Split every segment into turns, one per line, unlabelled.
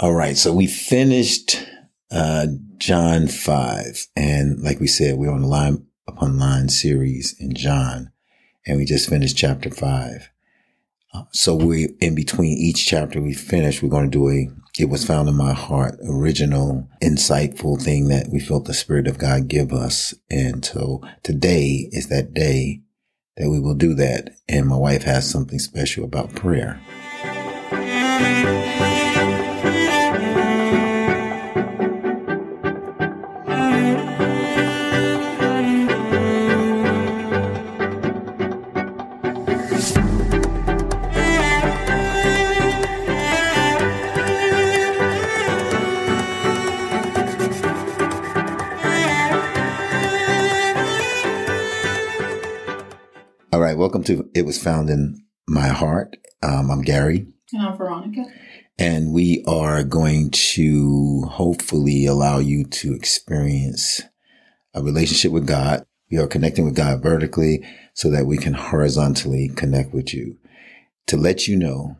All right. So we finished uh, John 5. And like we said, we're on the line upon line series in John. And we just finished chapter 5. Uh, so we, in between each chapter we finish, we're going to do a, it was found in my heart, original, insightful thing that we felt the Spirit of God give us. And so today is that day that we will do that. And my wife has something special about prayer. To It Was Found in My Heart. Um, I'm Gary.
And I'm Veronica.
And we are going to hopefully allow you to experience a relationship with God. We are connecting with God vertically so that we can horizontally connect with you to let you know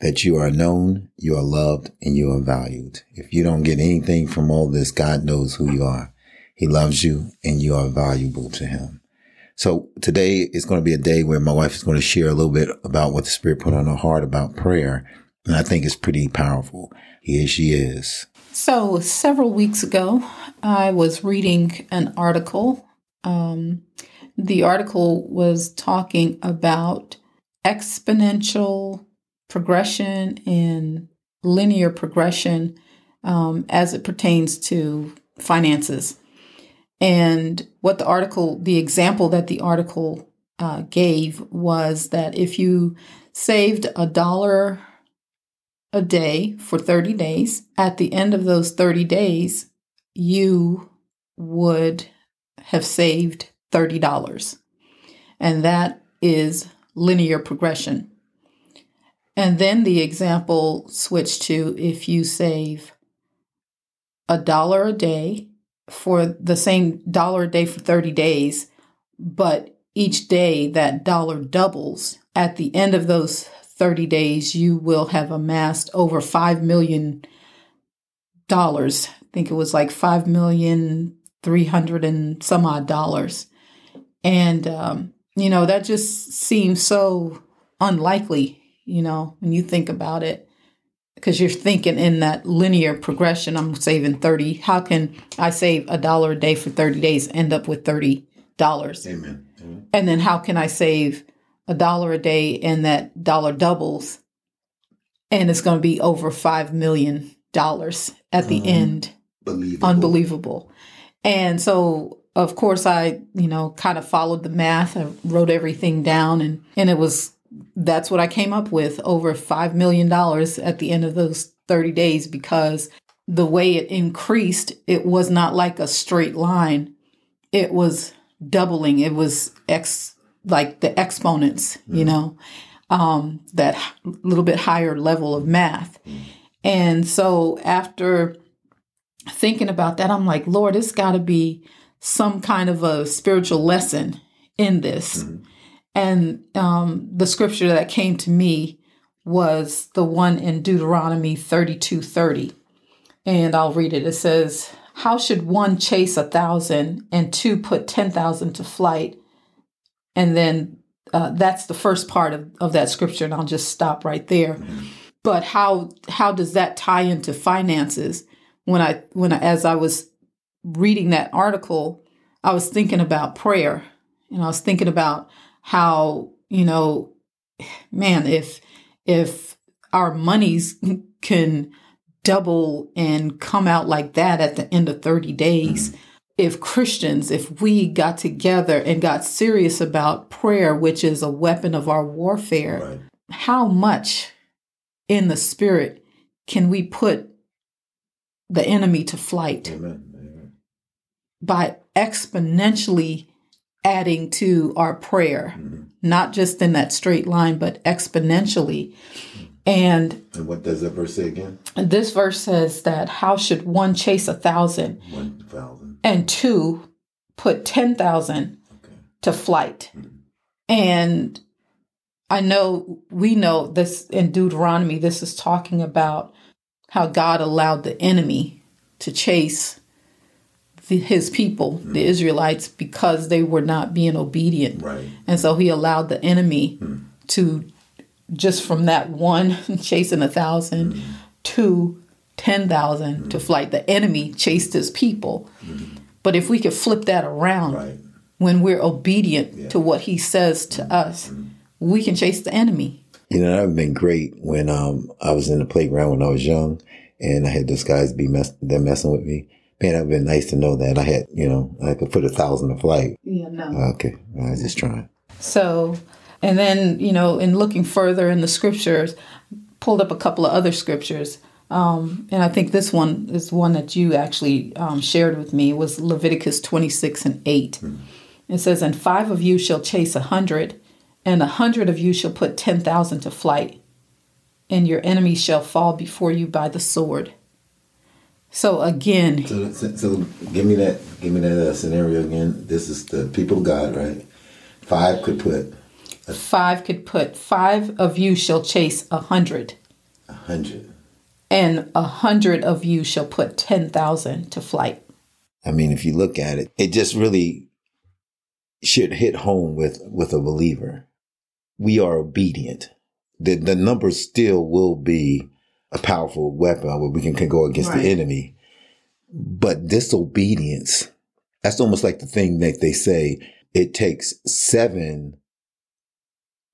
that you are known, you are loved, and you are valued. If you don't get anything from all this, God knows who you are. He loves you and you are valuable to him. So today is going to be a day where my wife is going to share a little bit about what the Spirit put on her heart about prayer. And I think it's pretty powerful. Here she is.
So, several weeks ago, I was reading an article. Um, the article was talking about exponential progression and linear progression um, as it pertains to finances. And what the article, the example that the article uh, gave was that if you saved a dollar a day for 30 days, at the end of those 30 days, you would have saved $30. And that is linear progression. And then the example switched to if you save a dollar a day for the same dollar a day for 30 days, but each day that dollar doubles. At the end of those 30 days, you will have amassed over $5 million. I think it was like $5 million, 300 and some odd dollars. And, um, you know, that just seems so unlikely, you know, when you think about it because you're thinking in that linear progression i'm saving 30 how can i save a dollar a day for 30 days end up with $30
Amen.
Amen. and then how can i save a dollar a day and that dollar doubles and it's going to be over $5 million at the mm-hmm. end
Believable.
unbelievable and so of course i you know kind of followed the math i wrote everything down and and it was that's what I came up with over $5 million at the end of those 30 days because the way it increased, it was not like a straight line. It was doubling. It was X, like the exponents, mm. you know, um, that little bit higher level of math. Mm. And so after thinking about that, I'm like, Lord, it's got to be some kind of a spiritual lesson in this. Mm. And um, the scripture that came to me was the one in Deuteronomy 32 30. And I'll read it. It says, How should one chase a thousand and two put 10,000 to flight? And then uh, that's the first part of, of that scripture, and I'll just stop right there. But how how does that tie into finances? When I when I, as I was reading that article, I was thinking about prayer, and I was thinking about how, you know, man, if if our monies can double and come out like that at the end of 30 days, mm-hmm. if Christians, if we got together and got serious about prayer, which is a weapon of our warfare, right. how much in the spirit can we put the enemy to flight Amen. Amen. by exponentially adding to our prayer, mm-hmm. not just in that straight line, but exponentially. And,
and what does that verse say again?
This verse says that how should one chase a thousand,
one thousand,
and two put ten thousand okay. to flight? Mm-hmm. And I know we know this in Deuteronomy. This is talking about how God allowed the enemy to chase the, his people, mm. the Israelites, because they were not being obedient.
Right.
And so he allowed the enemy mm. to just from that one chasing a thousand mm. to 10,000 to flight. The enemy chased his people. But if we could flip that around,
right.
when we're obedient yeah. to what he says to us, we can chase the enemy.
You know, that would have been great when um, I was in the playground when I was young and I had those guys be mess them messing with me. Man, it'd have been nice to know that I had, you know, I could put a thousand to flight.
Yeah, no.
Okay. I was just trying.
So, and then, you know, in looking further in the scriptures, pulled up a couple of other scriptures. Um, and I think this one is one that you actually um, shared with me was Leviticus 26 and 8. Mm-hmm. It says, And five of you shall chase a hundred, and a hundred of you shall put 10,000 to flight, and your enemy shall fall before you by the sword. So again,
so, so, so give me that, give me that uh, scenario again. This is the people of God, right? Five could put.
A, five could put. Five of you shall chase a hundred.
A hundred.
And a hundred of you shall put ten thousand to flight.
I mean, if you look at it, it just really should hit home with with a believer. We are obedient. The the numbers still will be a powerful weapon where we can, can go against right. the enemy. But disobedience, that's almost like the thing that they say it takes seven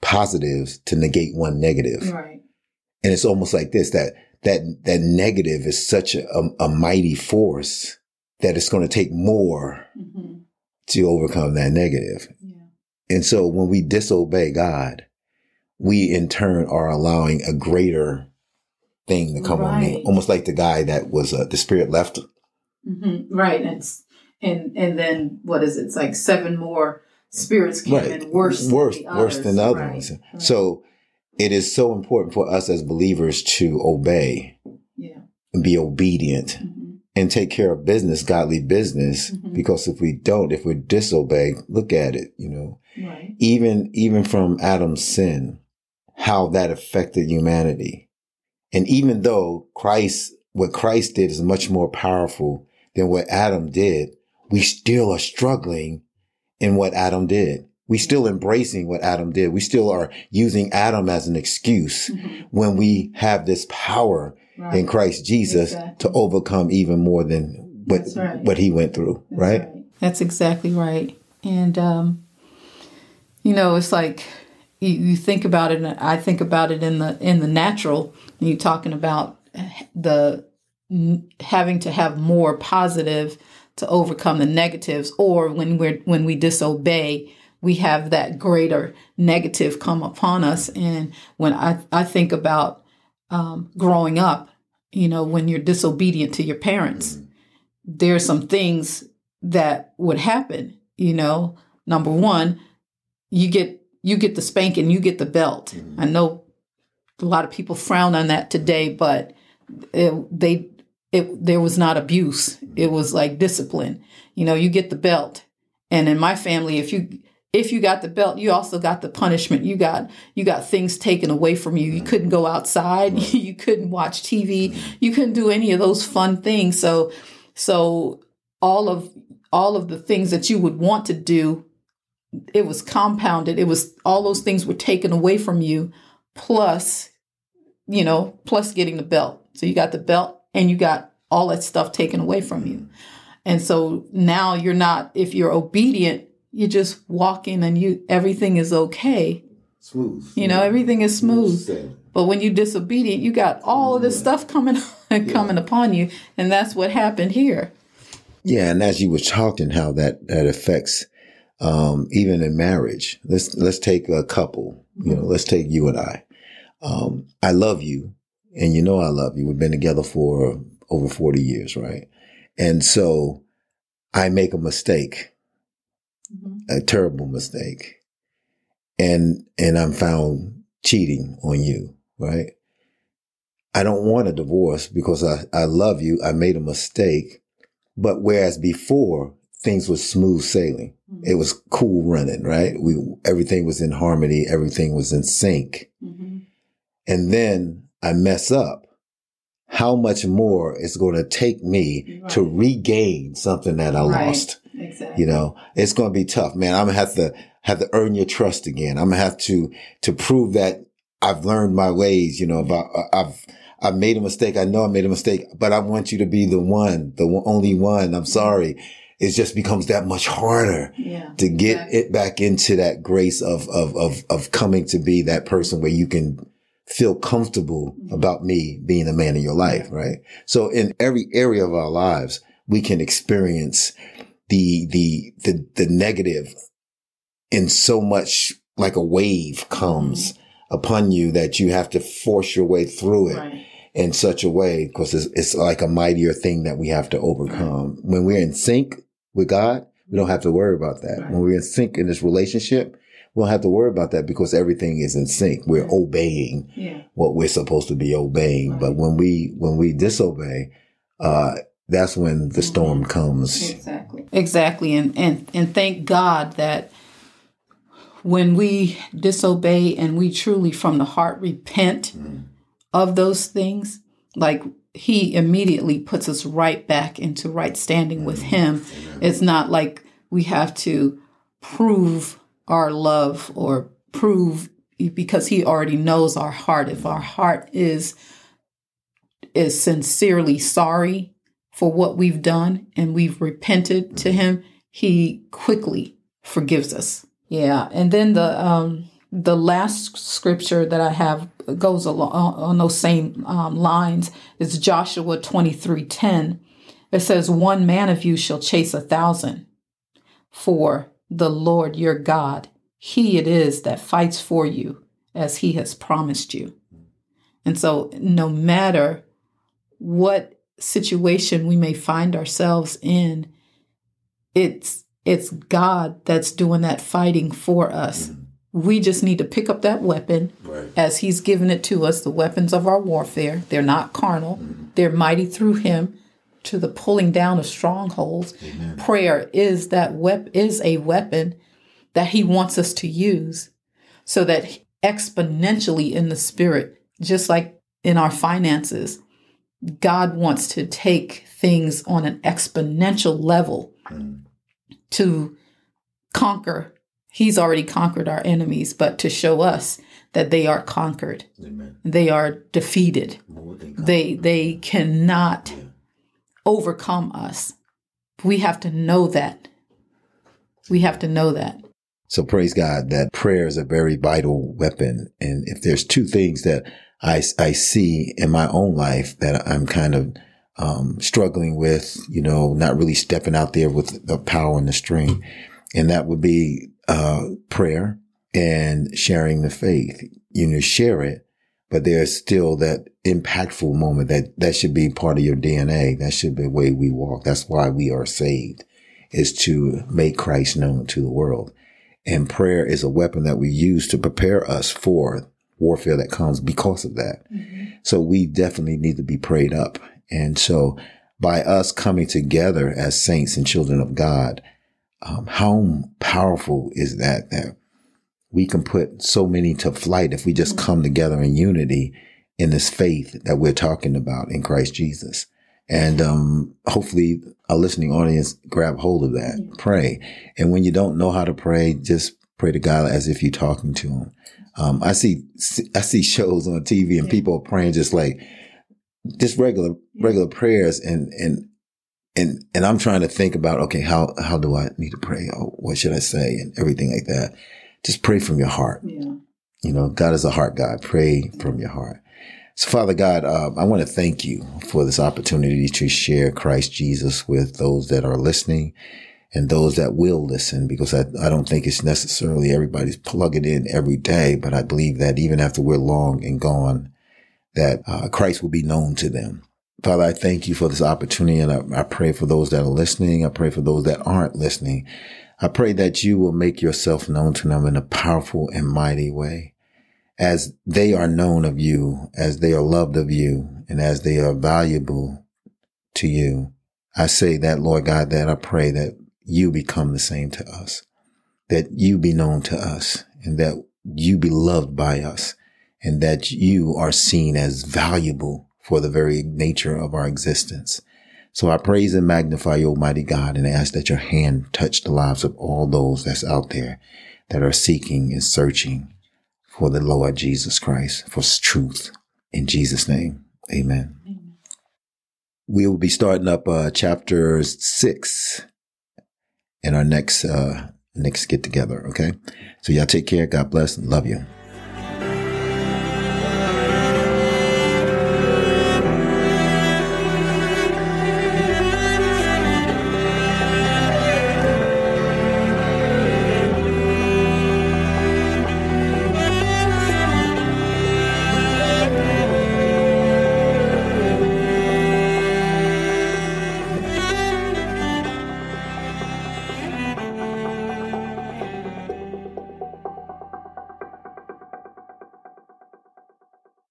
positives to negate one negative.
Right.
And it's almost like this that that that negative is such a, a mighty force that it's going to take more mm-hmm. to overcome that negative. Yeah. And so when we disobey God, we in turn are allowing a greater thing to come right. on me. Almost like the guy that was uh, the spirit left.
Mm-hmm. Right. And, it's, and and then what is it? It's like seven more spirits came right. in worse,
worse, than worse than the other right. ones. Right. So it is so important for us as believers to obey,
yeah,
and be obedient. Mm-hmm. And take care of business, godly business, mm-hmm. because if we don't, if we disobey, look at it, you know,
right.
even, even from Adam's sin, how that affected humanity and even though Christ, what Christ did is much more powerful than what Adam did, we still are struggling in what Adam did. We still embracing what Adam did. We still are using Adam as an excuse mm-hmm. when we have this power right. in Christ Jesus exactly. to overcome even more than what right. what he went through. Right?
right? That's exactly right. And um, you know, it's like you, you think about it, and I think about it in the in the natural. You're talking about the having to have more positive to overcome the negatives, or when we're when we disobey, we have that greater negative come upon us. And when I I think about um, growing up, you know, when you're disobedient to your parents, there are some things that would happen. You know, number one, you get you get the spanking, you get the belt. Mm-hmm. I know a lot of people frown on that today, but it, they it there was not abuse. Mm-hmm. It was like discipline. You know, you get the belt. And in my family, if you if you got the belt, you also got the punishment. You got you got things taken away from you. You mm-hmm. couldn't go outside. you couldn't watch TV. Mm-hmm. You couldn't do any of those fun things. So so all of all of the things that you would want to do it was compounded. It was all those things were taken away from you, plus, you know, plus getting the belt. So you got the belt and you got all that stuff taken away from you. And so now you're not, if you're obedient, you just walk in and you everything is okay.
Smooth. smooth.
You know, everything is smooth. smooth but when you disobedient, you got all of this stuff coming coming yeah. upon you, and that's what happened here.
Yeah, and as you were talking, how that that affects um, even in marriage. Let's let's take a couple. You know, let's take you and I. Um, I love you, and you know I love you. We've been together for over forty years, right? And so I make a mistake, mm-hmm. a terrible mistake, and and I'm found cheating on you, right? I don't want a divorce because I, I love you. I made a mistake. But whereas before things was smooth sailing, it was cool running, right? We, everything was in harmony. Everything was in sync. Mm-hmm. And then I mess up. how much more it's going to take me right. to regain something that I right. lost. Exactly. You know, it's going to be tough, man. I'm gonna have to have to earn your trust again. I'm gonna have to to prove that I've learned my ways. You know, about uh, I've I've made a mistake. I know I made a mistake, but I want you to be the one, the only one. I'm sorry. It just becomes that much harder yeah, to get exactly. it back into that grace of, of, of, of coming to be that person where you can feel comfortable mm-hmm. about me being a man in your life, right? So in every area of our lives, we can experience the, the, the, the negative in so much like a wave comes mm-hmm. upon you that you have to force your way through it. Right in such a way because it's, it's, like a mightier thing that we have to overcome. When we're in sync with God, we don't have to worry about that. Right. When we're in sync in this relationship, we don't have to worry about that because everything is in sync. We're right. obeying yeah. what we're supposed to be obeying. Right. But when we when we disobey, uh, that's when the storm mm-hmm. comes.
Exactly. Exactly. And and and thank God that when we disobey and we truly from the heart repent mm of those things, like he immediately puts us right back into right standing with him. It's not like we have to prove our love or prove because he already knows our heart. If our heart is is sincerely sorry for what we've done and we've repented to him, he quickly forgives us. Yeah. And then the um the last scripture that I have goes along on those same um, lines is Joshua 23 10. It says, One man of you shall chase a thousand, for the Lord your God, he it is that fights for you as he has promised you. And so, no matter what situation we may find ourselves in, it's it's God that's doing that fighting for us. We just need to pick up that weapon right. as He's given it to us, the weapons of our warfare. They're not carnal, mm-hmm. they're mighty through Him to the pulling down of strongholds. Amen. Prayer is that wep- is a weapon that He wants us to use so that exponentially in the spirit, just like in our finances, God wants to take things on an exponential level mm. to conquer He's already conquered our enemies, but to show us that they are conquered. Amen. They are defeated. They they cannot yeah. overcome us. We have to know that. We have to know that.
So praise God that prayer is a very vital weapon. And if there's two things that I, I see in my own life that I'm kind of um, struggling with, you know, not really stepping out there with the power and the strength. And that would be uh, prayer and sharing the faith. You know, share it, but there's still that impactful moment that that should be part of your DNA. That should be the way we walk. That's why we are saved is to make Christ known to the world. And prayer is a weapon that we use to prepare us for warfare that comes because of that. Mm-hmm. So we definitely need to be prayed up. And so by us coming together as saints and children of God, um, how powerful is that that we can put so many to flight if we just mm-hmm. come together in unity in this faith that we're talking about in Christ Jesus. And um, hopefully, a listening audience grab hold of that. Pray, and when you don't know how to pray, just pray to God as if you're talking to Him. Um, I see I see shows on TV and people are praying just like just regular regular prayers, and and and and I'm trying to think about okay, how how do I need to pray? Or what should I say? And everything like that. Just pray from your heart. Yeah. You know, God is a heart God. Pray from your heart. So, Father God, uh, I want to thank you for this opportunity to share Christ Jesus with those that are listening and those that will listen, because I, I don't think it's necessarily everybody's plugging in every day, but I believe that even after we're long and gone, that uh, Christ will be known to them. Father, I thank you for this opportunity and I, I, pray for those that are listening. I pray for those that aren't listening. I pray that you will make yourself known to them in a powerful and mighty way as they are known of you, as they are loved of you, and as they are valuable to you. I say that, Lord God, that I pray that you become the same to us, that you be known to us and that you be loved by us and that you are seen as valuable for the very nature of our existence. So I praise and magnify you, Almighty God, and ask that your hand touch the lives of all those that's out there that are seeking and searching for the Lord Jesus Christ, for truth. In Jesus' name, amen. amen. We will be starting up uh, chapter six in our next uh, next get together. Okay, so y'all take care. God bless. And love you.